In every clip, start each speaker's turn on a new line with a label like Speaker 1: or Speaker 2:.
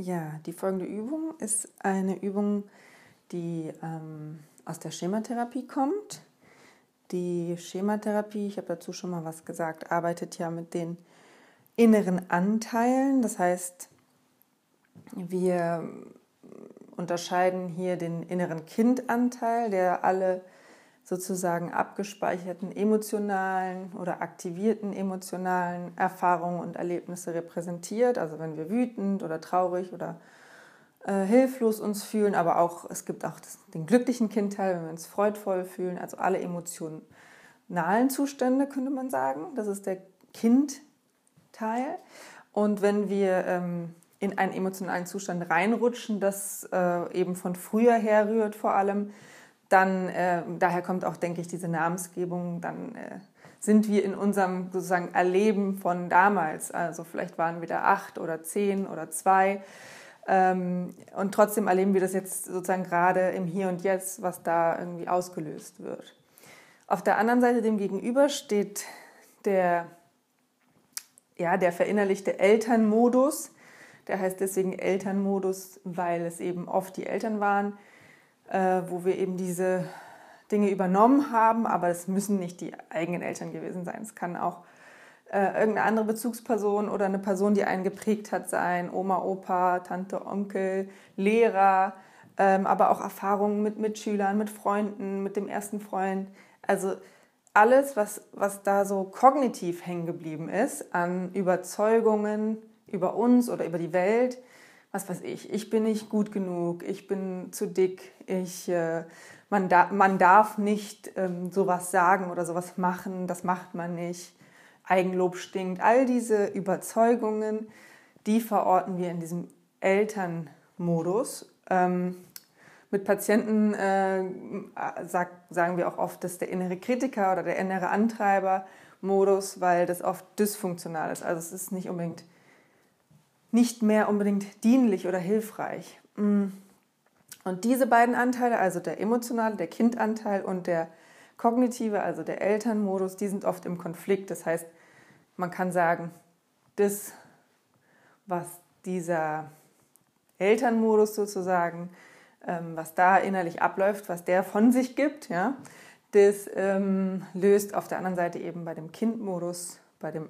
Speaker 1: Ja, die folgende Übung ist eine Übung, die ähm, aus der Schematherapie kommt. Die Schematherapie, ich habe dazu schon mal was gesagt, arbeitet ja mit den inneren Anteilen. Das heißt, wir unterscheiden hier den inneren Kindanteil, der alle sozusagen abgespeicherten emotionalen oder aktivierten emotionalen Erfahrungen und Erlebnisse repräsentiert. Also wenn wir wütend oder traurig oder äh, hilflos uns fühlen, aber auch es gibt auch das, den glücklichen Kindteil, wenn wir uns freudvoll fühlen. Also alle emotionalen Zustände könnte man sagen. Das ist der Kindteil. Und wenn wir ähm, in einen emotionalen Zustand reinrutschen, das äh, eben von früher herrührt vor allem, dann, äh, daher kommt auch, denke ich, diese Namensgebung, dann äh, sind wir in unserem sozusagen Erleben von damals, also vielleicht waren wir da acht oder zehn oder zwei. Ähm, und trotzdem erleben wir das jetzt sozusagen gerade im Hier und Jetzt, was da irgendwie ausgelöst wird. Auf der anderen Seite dem gegenüber steht der, ja, der verinnerlichte Elternmodus, der heißt deswegen Elternmodus, weil es eben oft die Eltern waren, äh, wo wir eben diese Dinge übernommen haben, aber es müssen nicht die eigenen Eltern gewesen sein. Es kann auch äh, irgendeine andere Bezugsperson oder eine Person, die einen geprägt hat, sein, Oma, Opa, Tante, Onkel, Lehrer, ähm, aber auch Erfahrungen mit Mitschülern, mit Freunden, mit dem ersten Freund. Also alles, was, was da so kognitiv hängen geblieben ist an Überzeugungen über uns oder über die Welt, was weiß ich, ich bin nicht gut genug, ich bin zu dick, ich, äh, man, da, man darf nicht ähm, sowas sagen oder sowas machen, das macht man nicht, Eigenlob stinkt, all diese Überzeugungen, die verorten wir in diesem Elternmodus. Ähm, mit Patienten äh, sag, sagen wir auch oft, das ist der innere Kritiker oder der innere Antreiber-Modus, weil das oft dysfunktional ist. Also es ist nicht unbedingt nicht mehr unbedingt dienlich oder hilfreich. Mm. Und diese beiden Anteile, also der emotionale, der Kindanteil und der kognitive, also der Elternmodus, die sind oft im Konflikt. Das heißt, man kann sagen, das, was dieser Elternmodus sozusagen, ähm, was da innerlich abläuft, was der von sich gibt, ja, das ähm, löst auf der anderen Seite eben bei dem Kindmodus, bei dem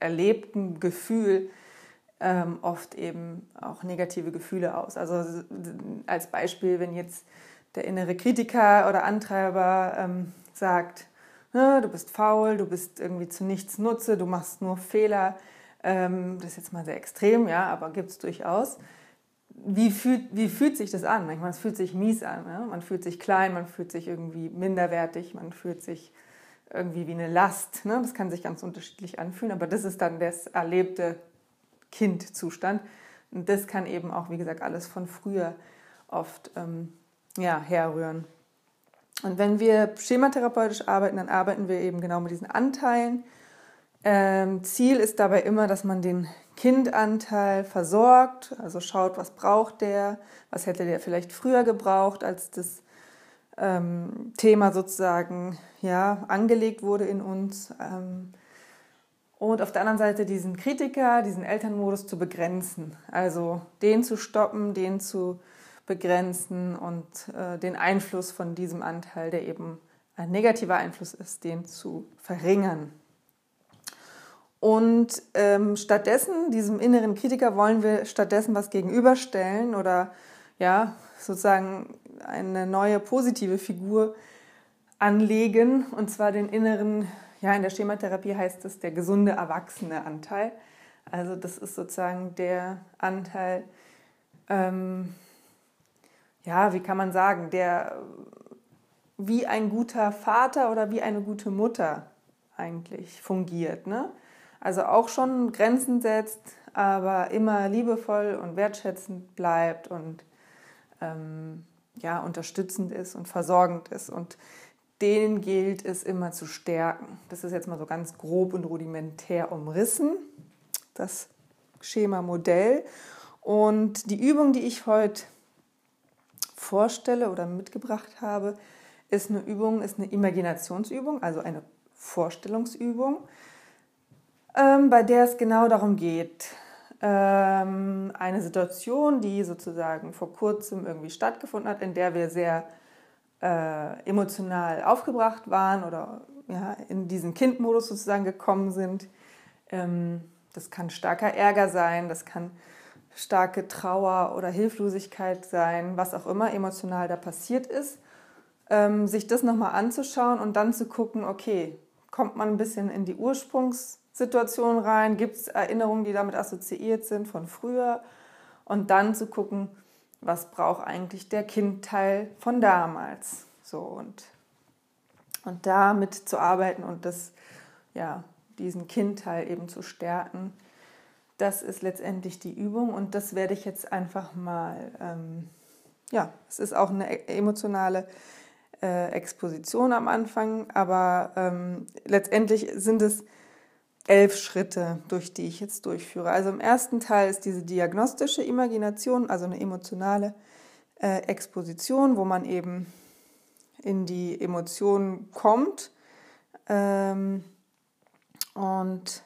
Speaker 1: erlebten Gefühl ähm, oft eben auch negative Gefühle aus. Also als Beispiel, wenn jetzt der innere Kritiker oder Antreiber ähm, sagt, du bist faul, du bist irgendwie zu nichts Nutze, du machst nur Fehler. Ähm, das ist jetzt mal sehr extrem, ja, aber gibt es durchaus. Wie fühlt, wie fühlt sich das an? Manchmal es fühlt sich mies an. Ja? Man fühlt sich klein, man fühlt sich irgendwie minderwertig, man fühlt sich irgendwie wie eine Last. Ne? Das kann sich ganz unterschiedlich anfühlen, aber das ist dann das erlebte Kindzustand. Und das kann eben auch, wie gesagt, alles von früher oft ähm, ja, herrühren. Und wenn wir schematherapeutisch arbeiten, dann arbeiten wir eben genau mit diesen Anteilen. Ähm, Ziel ist dabei immer, dass man den Kindanteil versorgt, also schaut, was braucht der, was hätte der vielleicht früher gebraucht, als das ähm, Thema sozusagen ja, angelegt wurde in uns. Ähm, und auf der anderen Seite diesen Kritiker, diesen Elternmodus zu begrenzen. Also den zu stoppen, den zu begrenzen und äh, den Einfluss von diesem Anteil, der eben ein negativer Einfluss ist, den zu verringern. Und ähm, stattdessen, diesem inneren Kritiker, wollen wir stattdessen was gegenüberstellen oder ja, sozusagen eine neue positive Figur anlegen, und zwar den inneren ja, in der Schematherapie heißt es der gesunde erwachsene Anteil. Also das ist sozusagen der Anteil, ähm, ja, wie kann man sagen, der wie ein guter Vater oder wie eine gute Mutter eigentlich fungiert. Ne? Also auch schon Grenzen setzt, aber immer liebevoll und wertschätzend bleibt und ähm, ja, unterstützend ist und versorgend ist. Und den gilt es immer zu stärken. Das ist jetzt mal so ganz grob und rudimentär umrissen, das Schema-Modell. Und die Übung, die ich heute vorstelle oder mitgebracht habe, ist eine Übung, ist eine Imaginationsübung, also eine Vorstellungsübung, ähm, bei der es genau darum geht, ähm, eine Situation, die sozusagen vor kurzem irgendwie stattgefunden hat, in der wir sehr äh, emotional aufgebracht waren oder ja, in diesen Kindmodus sozusagen gekommen sind. Ähm, das kann starker Ärger sein, das kann starke Trauer oder Hilflosigkeit sein, was auch immer emotional da passiert ist. Ähm, sich das nochmal anzuschauen und dann zu gucken, okay, kommt man ein bisschen in die Ursprungssituation rein, gibt es Erinnerungen, die damit assoziiert sind von früher und dann zu gucken, was braucht eigentlich der Kindteil von damals. So und, und damit zu arbeiten und das, ja, diesen Kindteil eben zu stärken. Das ist letztendlich die Übung und das werde ich jetzt einfach mal, ähm, ja, es ist auch eine e-, emotionale äh, Exposition am Anfang, aber ähm, letztendlich sind es elf Schritte, durch die ich jetzt durchführe. Also im ersten Teil ist diese diagnostische Imagination, also eine emotionale äh, Exposition, wo man eben in die Emotionen kommt ähm, und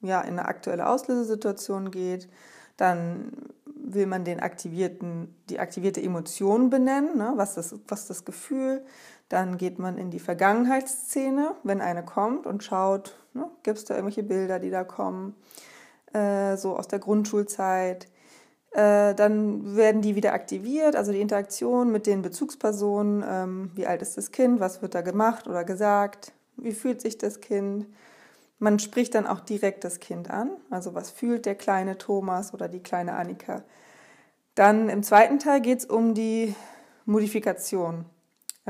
Speaker 1: ja, in eine aktuelle Auslösesituation geht. Dann will man den aktivierten, die aktivierte Emotion benennen, ne? was, das, was das Gefühl. Dann geht man in die Vergangenheitsszene, wenn eine kommt und schaut, ne? gibt es da irgendwelche Bilder, die da kommen, äh, so aus der Grundschulzeit. Äh, dann werden die wieder aktiviert, also die Interaktion mit den Bezugspersonen. Ähm, wie alt ist das Kind? Was wird da gemacht oder gesagt? Wie fühlt sich das Kind? Man spricht dann auch direkt das Kind an, also was fühlt der kleine Thomas oder die kleine Annika. Dann im zweiten Teil geht es um die Modifikation,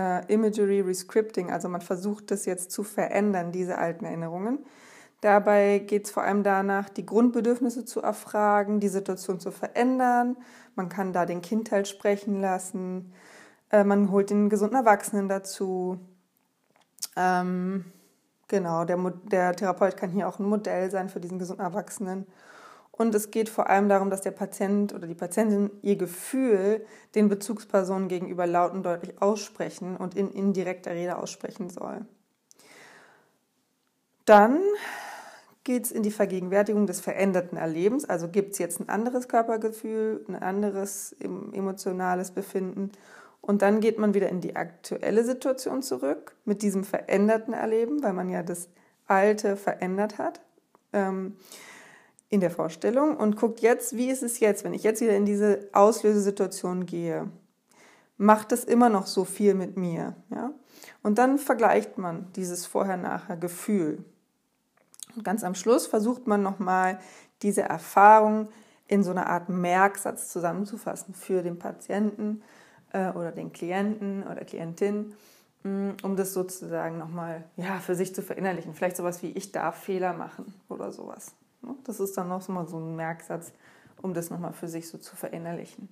Speaker 1: äh, Imagery Rescripting, also man versucht das jetzt zu verändern, diese alten Erinnerungen. Dabei geht es vor allem danach, die Grundbedürfnisse zu erfragen, die Situation zu verändern. Man kann da den Kindteil sprechen lassen. Äh, man holt den gesunden Erwachsenen dazu. Ähm, Genau, der, der Therapeut kann hier auch ein Modell sein für diesen gesunden Erwachsenen. Und es geht vor allem darum, dass der Patient oder die Patientin ihr Gefühl den Bezugspersonen gegenüber laut und deutlich aussprechen und in indirekter Rede aussprechen soll. Dann geht es in die Vergegenwärtigung des veränderten Erlebens. Also gibt es jetzt ein anderes Körpergefühl, ein anderes emotionales Befinden und dann geht man wieder in die aktuelle Situation zurück mit diesem veränderten Erleben, weil man ja das Alte verändert hat ähm, in der Vorstellung und guckt jetzt, wie ist es jetzt, wenn ich jetzt wieder in diese Auslösesituation gehe. Macht es immer noch so viel mit mir? Ja? Und dann vergleicht man dieses Vorher-Nachher-Gefühl. Und ganz am Schluss versucht man nochmal diese Erfahrung in so einer Art Merksatz zusammenzufassen für den Patienten äh, oder den Klienten oder Klientin, mm, um das sozusagen nochmal ja, für sich zu verinnerlichen. Vielleicht sowas wie, ich darf Fehler machen oder sowas. Ne? Das ist dann noch mal so ein Merksatz, um das nochmal für sich so zu verinnerlichen.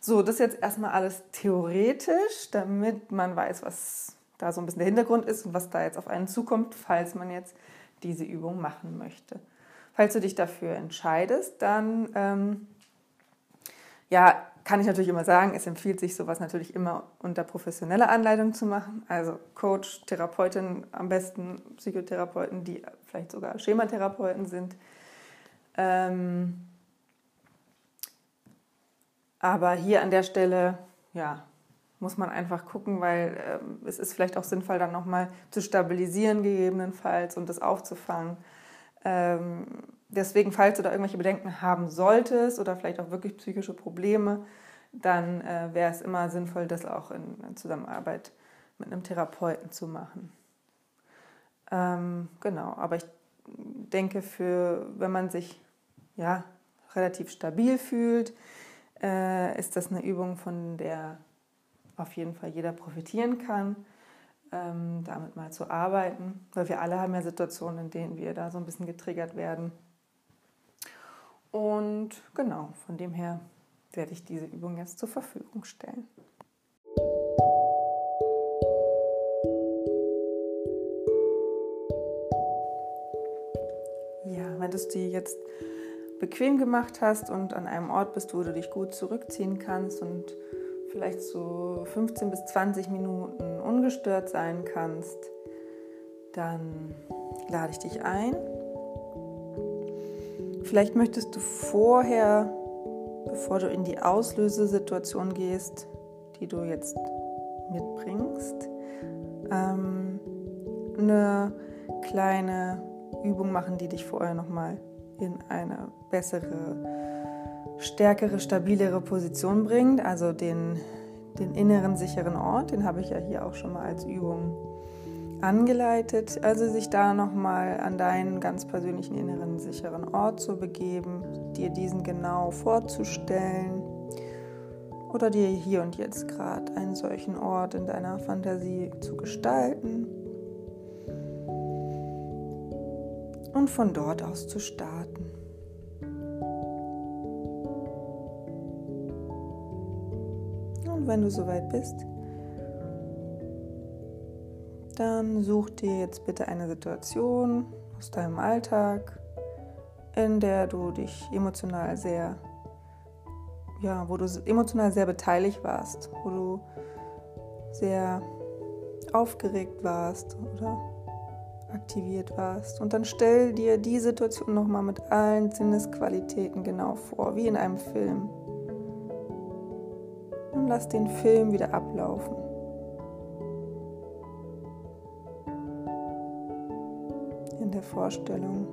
Speaker 1: So, das ist jetzt erstmal alles theoretisch, damit man weiß, was da so ein bisschen der Hintergrund ist und was da jetzt auf einen zukommt, falls man jetzt diese Übung machen möchte. Falls du dich dafür entscheidest, dann ähm, ja, kann ich natürlich immer sagen, es empfiehlt sich sowas natürlich immer unter professioneller Anleitung zu machen. Also Coach, Therapeutin, am besten Psychotherapeuten, die vielleicht sogar Schematherapeuten sind. Ähm aber hier an der Stelle, ja, muss man einfach gucken, weil ähm, es ist vielleicht auch sinnvoll, dann nochmal zu stabilisieren gegebenenfalls und das aufzufangen. Ähm, deswegen, falls du da irgendwelche Bedenken haben solltest oder vielleicht auch wirklich psychische Probleme, dann äh, wäre es immer sinnvoll, das auch in, in, Zusammenarbeit mit einem Therapeuten zu machen. Ähm, genau, aber ich denke, für, wenn man sich ja, relativ stabil fühlt, äh, ist das eine Übung, von der auf jeden Fall jeder profitieren kann, ähm, damit mal zu arbeiten, weil wir alle haben ja Situationen, in denen wir da so ein bisschen getriggert werden. Und genau, von dem her werde ich diese Übung jetzt zur Verfügung stellen. Ja, wenn du es dir jetzt bequem gemacht hast und an einem Ort bist, wo du dich gut zurückziehen kannst und vielleicht so 15 bis 20 Minuten ungestört sein kannst, dann lade ich dich ein, Vielleicht möchtest du vorher, bevor du in die Auslösesituation gehst, die du jetzt mitbringst, ähm, eine kleine Übung machen, die dich vorher nochmal in eine bessere, stärkere, stabilere Position bringt. Also den, den inneren sicheren Ort, den habe ich ja hier auch schon mal als Übung angeleitet. Also sich da nochmal an deinen ganz persönlichen inneren sicheren Ort zu begeben, dir diesen genau vorzustellen oder dir hier und jetzt gerade einen solchen Ort in deiner Fantasie zu gestalten und von dort aus zu starten. Und wenn du soweit bist, dann such dir jetzt bitte eine Situation aus deinem Alltag, in der du dich emotional sehr, ja, wo du emotional sehr beteiligt warst, wo du sehr aufgeregt warst oder aktiviert warst. Und dann stell dir die Situation nochmal mit allen Sinnesqualitäten genau vor, wie in einem Film. Und lass den Film wieder ablaufen. In der Vorstellung.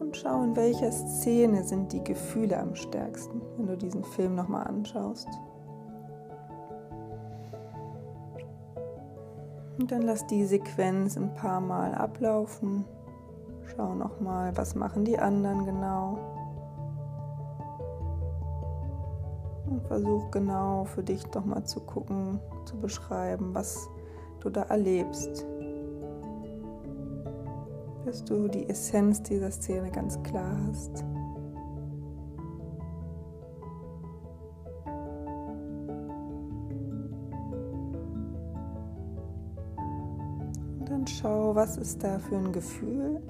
Speaker 1: Und schau, in welcher Szene sind die Gefühle am stärksten, wenn du diesen Film nochmal anschaust. Und dann lass die Sequenz ein paar Mal ablaufen. Schau nochmal, was machen die anderen genau. Und versuch genau für dich nochmal zu gucken, zu beschreiben, was du da erlebst. Bis du die Essenz dieser Szene ganz klar hast. Schau, was ist da für ein Gefühl.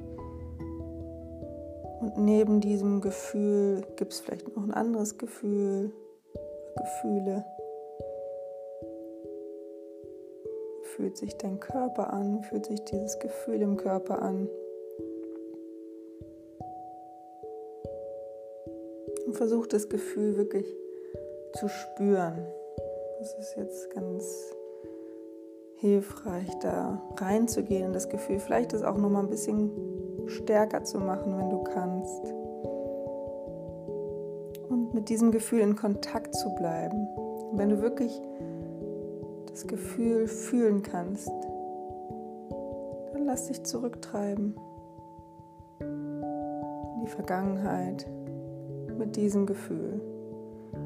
Speaker 1: Und neben diesem Gefühl gibt es vielleicht noch ein anderes Gefühl, Gefühle. Fühlt sich dein Körper an? Fühlt sich dieses Gefühl im Körper an? Und versuch das Gefühl wirklich zu spüren. Das ist jetzt ganz hilfreich, da reinzugehen in das Gefühl. Vielleicht ist auch noch mal ein bisschen stärker zu machen, wenn du kannst. Und mit diesem Gefühl in Kontakt zu bleiben. Und wenn du wirklich das Gefühl fühlen kannst, dann lass dich zurücktreiben in die Vergangenheit mit diesem Gefühl.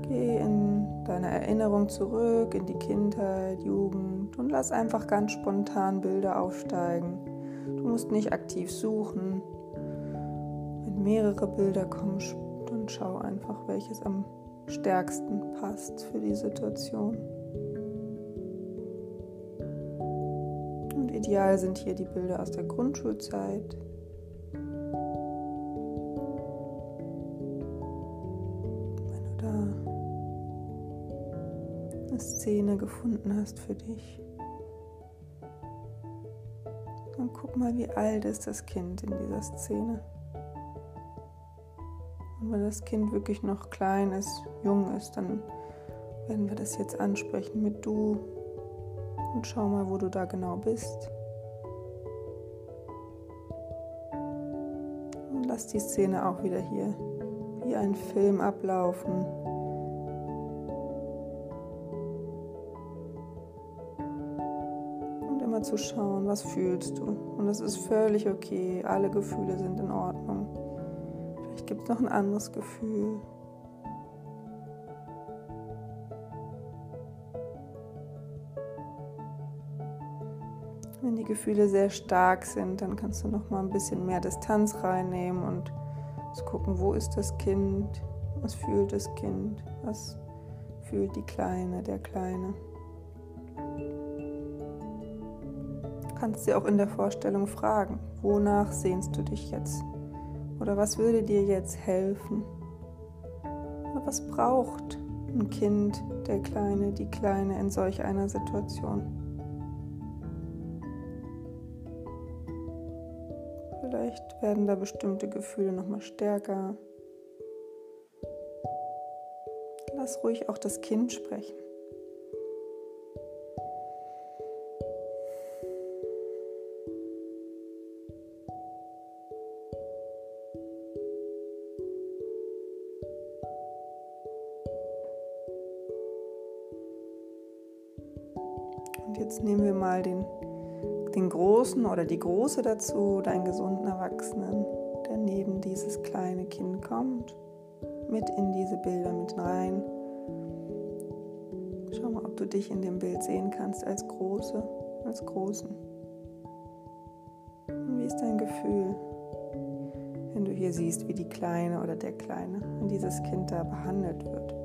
Speaker 1: Geh in deine Erinnerung zurück, in die Kindheit, Jugend und lass einfach ganz spontan Bilder aufsteigen. Du musst nicht aktiv suchen. Wenn mehrere Bilder kommen, dann schau einfach, welches am stärksten passt für die Situation. Und ideal sind hier die Bilder aus der Grundschulzeit. Szene gefunden hast für dich. Und guck mal, wie alt ist das Kind in dieser Szene. Und wenn das Kind wirklich noch klein ist, jung ist, dann werden wir das jetzt ansprechen mit du. Und schau mal, wo du da genau bist. Und lass die Szene auch wieder hier wie ein Film ablaufen. Zu schauen, was fühlst du. Und es ist völlig okay, alle Gefühle sind in Ordnung. Vielleicht gibt es noch ein anderes Gefühl. Wenn die Gefühle sehr stark sind, dann kannst du noch mal ein bisschen mehr Distanz reinnehmen und gucken, wo ist das Kind, was fühlt das Kind, was fühlt die Kleine, der Kleine. Kannst sie auch in der Vorstellung fragen, wonach sehnst du dich jetzt? Oder was würde dir jetzt helfen? Oder was braucht ein Kind, der Kleine, die Kleine in solch einer Situation? Vielleicht werden da bestimmte Gefühle nochmal stärker. Lass ruhig auch das Kind sprechen. Und jetzt nehmen wir mal den, den Großen oder die Große dazu, deinen gesunden Erwachsenen, der neben dieses kleine Kind kommt, mit in diese Bilder mit rein. Schau mal, ob du dich in dem Bild sehen kannst als Große, als Großen. Und wie ist dein Gefühl, wenn du hier siehst, wie die Kleine oder der Kleine, wenn dieses Kind da behandelt wird?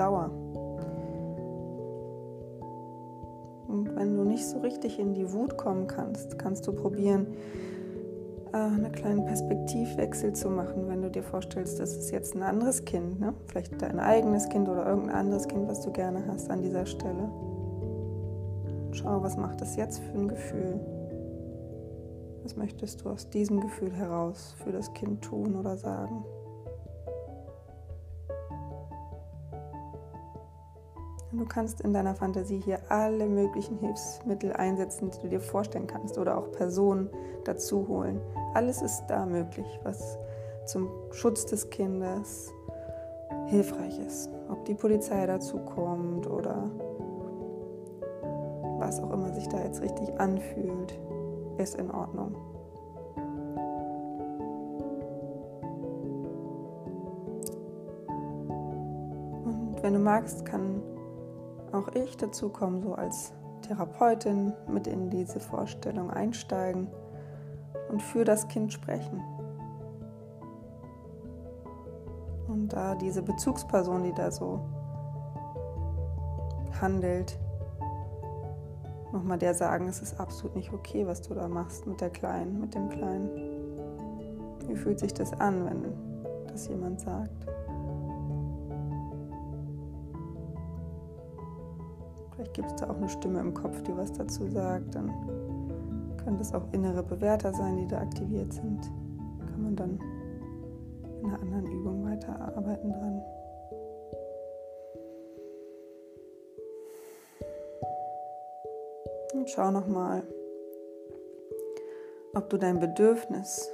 Speaker 1: Sauer. Und wenn du nicht so richtig in die Wut kommen kannst, kannst du probieren, äh, einen kleinen Perspektivwechsel zu machen, wenn du dir vorstellst, das ist jetzt ein anderes Kind, ne? vielleicht dein eigenes Kind oder irgendein anderes Kind, was du gerne hast an dieser Stelle. Schau, was macht das jetzt für ein Gefühl? Was möchtest du aus diesem Gefühl heraus für das Kind tun oder sagen? Du kannst in deiner Fantasie hier alle möglichen Hilfsmittel einsetzen, die du dir vorstellen kannst oder auch Personen dazu holen. Alles ist da möglich, was zum Schutz des Kindes hilfreich ist. Ob die Polizei dazu kommt oder was auch immer sich da jetzt richtig anfühlt, ist in Ordnung. Und wenn du magst, kann auch ich dazu kommen, so als Therapeutin mit in diese Vorstellung einsteigen und für das Kind sprechen. Und da diese Bezugsperson, die da so handelt, nochmal der sagen, es ist absolut nicht okay, was du da machst mit der Kleinen, mit dem Kleinen. Wie fühlt sich das an, wenn das jemand sagt? Gibt es da auch eine Stimme im Kopf, die was dazu sagt. Dann können das auch innere Bewerter sein, die da aktiviert sind. Kann man dann in einer anderen Übung weiterarbeiten dran. Und schau nochmal, ob du dein Bedürfnis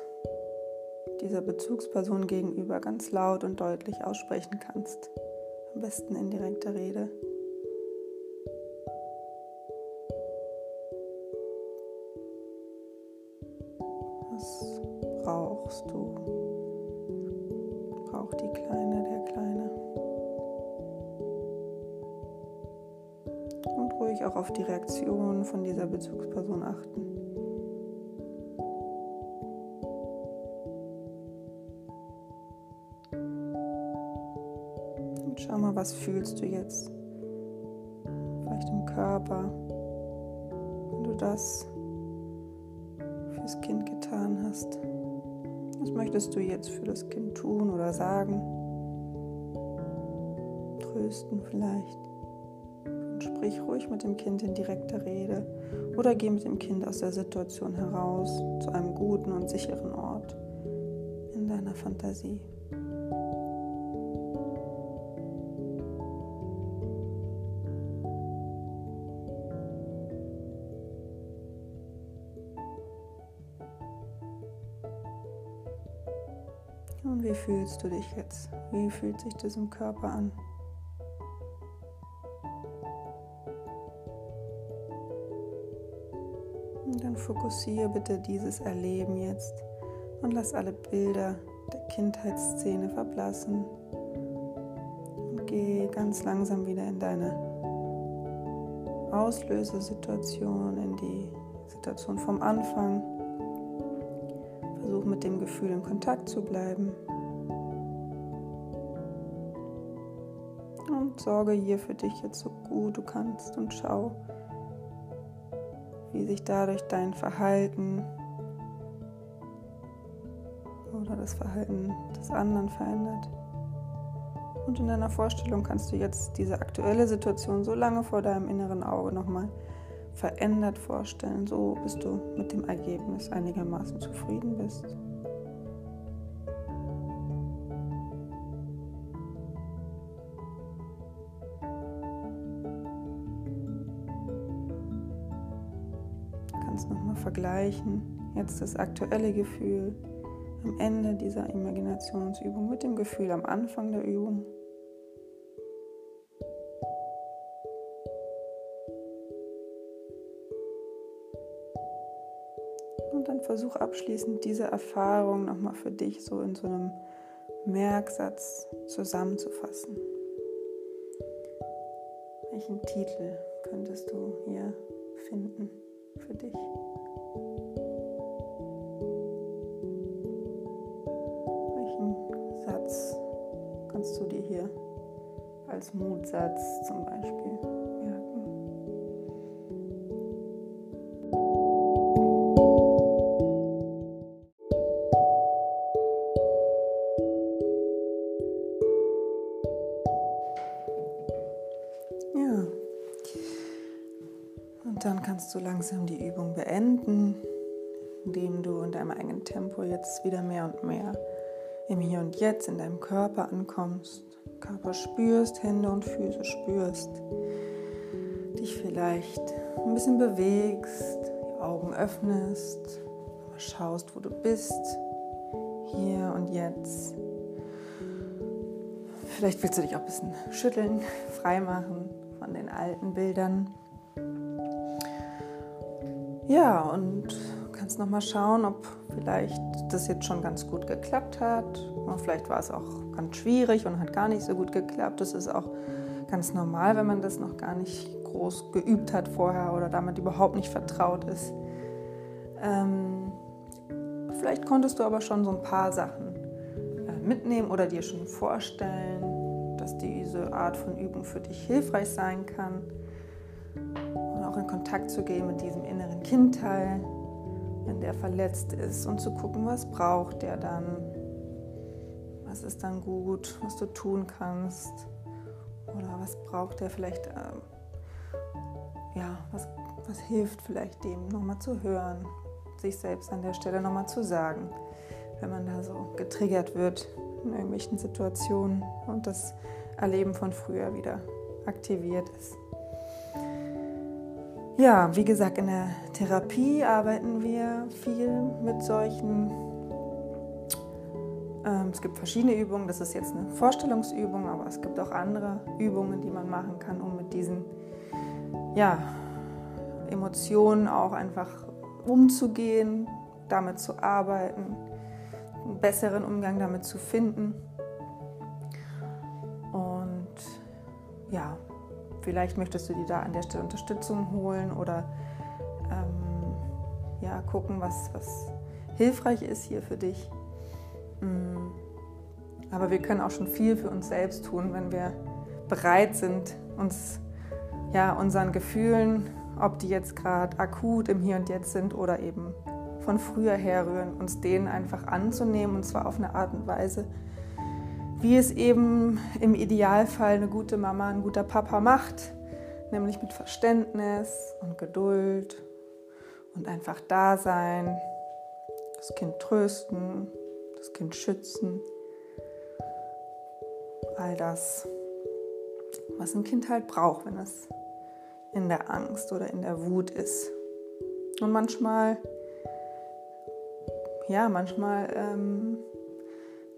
Speaker 1: dieser Bezugsperson gegenüber ganz laut und deutlich aussprechen kannst. Am besten in direkter Rede. Brauchst du? Braucht die Kleine, der Kleine. Und ruhig auch auf die Reaktion von dieser Bezugsperson achten. Und schau mal, was fühlst du jetzt? Vielleicht im Körper, wenn du das fürs Kind getan hast. Was möchtest du jetzt für das Kind tun oder sagen? Trösten vielleicht. Und sprich ruhig mit dem Kind in direkter Rede oder geh mit dem Kind aus der Situation heraus zu einem guten und sicheren Ort in deiner Fantasie. Fühlst du dich jetzt? Wie fühlt sich das im Körper an? Und dann fokussiere bitte dieses Erleben jetzt und lass alle Bilder der Kindheitsszene verblassen. Und geh ganz langsam wieder in deine Auslösesituation, in die Situation vom Anfang. Versuch mit dem Gefühl in Kontakt zu bleiben. Sorge hier für dich jetzt so gut du kannst und schau, wie sich dadurch dein Verhalten oder das Verhalten des anderen verändert. Und in deiner Vorstellung kannst du jetzt diese aktuelle Situation so lange vor deinem inneren Auge nochmal verändert vorstellen, so bis du mit dem Ergebnis einigermaßen zufrieden bist. Kannst nochmal vergleichen, jetzt das aktuelle Gefühl am Ende dieser Imaginationsübung mit dem Gefühl am Anfang der Übung. Und dann versuch abschließend diese Erfahrung nochmal für dich so in so einem Merksatz zusammenzufassen. Welchen Titel könntest du hier finden für dich? kannst du dir hier als Mutsatz zum Beispiel du langsam die Übung beenden, indem du in deinem eigenen Tempo jetzt wieder mehr und mehr im Hier und Jetzt in deinem Körper ankommst, Körper spürst, Hände und Füße spürst, dich vielleicht ein bisschen bewegst, die Augen öffnest, schaust, wo du bist, hier und jetzt. Vielleicht willst du dich auch ein bisschen schütteln, freimachen von den alten Bildern. Ja, und kannst noch mal schauen, ob vielleicht das jetzt schon ganz gut geklappt hat. Oder vielleicht war es auch ganz schwierig und hat gar nicht so gut geklappt. Das ist auch ganz normal, wenn man das noch gar nicht groß geübt hat vorher oder damit überhaupt nicht vertraut ist. Ähm, vielleicht konntest du aber schon so ein paar Sachen äh, mitnehmen oder dir schon vorstellen, dass diese Art von Übung für dich hilfreich sein kann. Und auch in Kontakt zu gehen mit diesem inneren Kindteil wenn der verletzt ist und zu gucken, was braucht der dann, was ist dann gut, was du tun kannst oder was braucht der vielleicht, ähm, ja, was, was hilft vielleicht dem nochmal zu hören, sich selbst an der Stelle nochmal zu sagen, wenn man da so getriggert wird in irgendwelchen Situationen und das Erleben von früher wieder aktiviert ist. Ja, wie gesagt, in der Therapie arbeiten wir viel mit solchen. Ähm, es gibt verschiedene Übungen, das ist jetzt eine Vorstellungsübung, aber es gibt auch andere Übungen, die man machen kann, um mit diesen ja, Emotionen auch einfach umzugehen, damit zu arbeiten, einen besseren Umgang damit zu finden. Und ja, Vielleicht möchtest du dir da an der Stelle Unterstützung holen oder ähm, ja, gucken, was, was hilfreich ist hier für dich. Mm. Aber wir können auch schon viel für uns selbst tun, wenn wir bereit sind, uns ja, unseren Gefühlen, ob die jetzt gerade akut im Hier und Jetzt sind oder eben von früher herrühren, uns denen einfach anzunehmen und zwar auf eine Art und Weise, wie es eben im Idealfall eine gute Mama, ein guter Papa macht, nämlich mit Verständnis und Geduld und einfach da sein, das Kind trösten, das Kind schützen, all das, was ein Kind halt braucht, wenn es in der Angst oder in der Wut ist. Und manchmal, ja, manchmal ähm,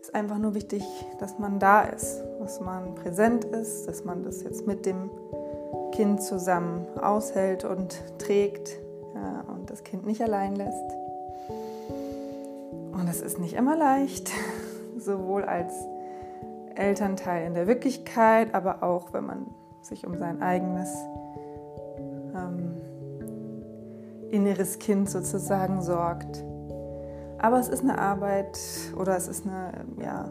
Speaker 1: ist einfach nur wichtig, dass man da ist, dass man präsent ist, dass man das jetzt mit dem Kind zusammen aushält und trägt ja, und das Kind nicht allein lässt. Und es ist nicht immer leicht, sowohl als Elternteil in der Wirklichkeit, aber auch wenn man sich um sein eigenes ähm, inneres Kind sozusagen sorgt. Aber es ist eine Arbeit oder es ist eine, ja,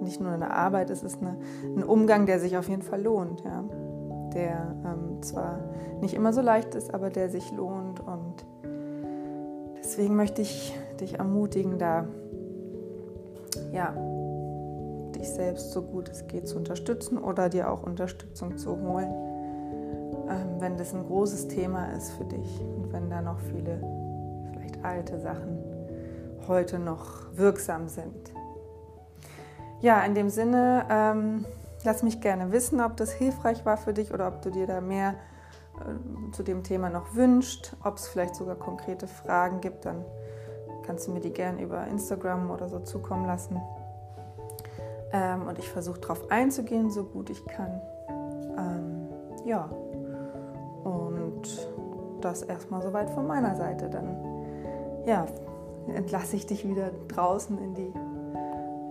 Speaker 1: nicht nur eine Arbeit, es ist eine, ein Umgang, der sich auf jeden Fall lohnt, ja. Der ähm, zwar nicht immer so leicht ist, aber der sich lohnt. Und deswegen möchte ich dich ermutigen, da ja, dich selbst so gut es geht zu unterstützen oder dir auch Unterstützung zu holen, ähm, wenn das ein großes Thema ist für dich und wenn da noch viele vielleicht alte Sachen heute noch wirksam sind. Ja, in dem Sinne, ähm, lass mich gerne wissen, ob das hilfreich war für dich oder ob du dir da mehr äh, zu dem Thema noch wünscht, ob es vielleicht sogar konkrete Fragen gibt, dann kannst du mir die gerne über Instagram oder so zukommen lassen. Ähm, und ich versuche darauf einzugehen, so gut ich kann. Ähm, ja, und das erstmal soweit von meiner Seite. Dann ja, entlasse ich dich wieder draußen in die,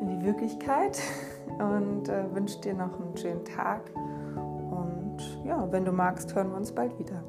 Speaker 1: in die Wirklichkeit und äh, wünsche dir noch einen schönen Tag. Und ja, wenn du magst, hören wir uns bald wieder.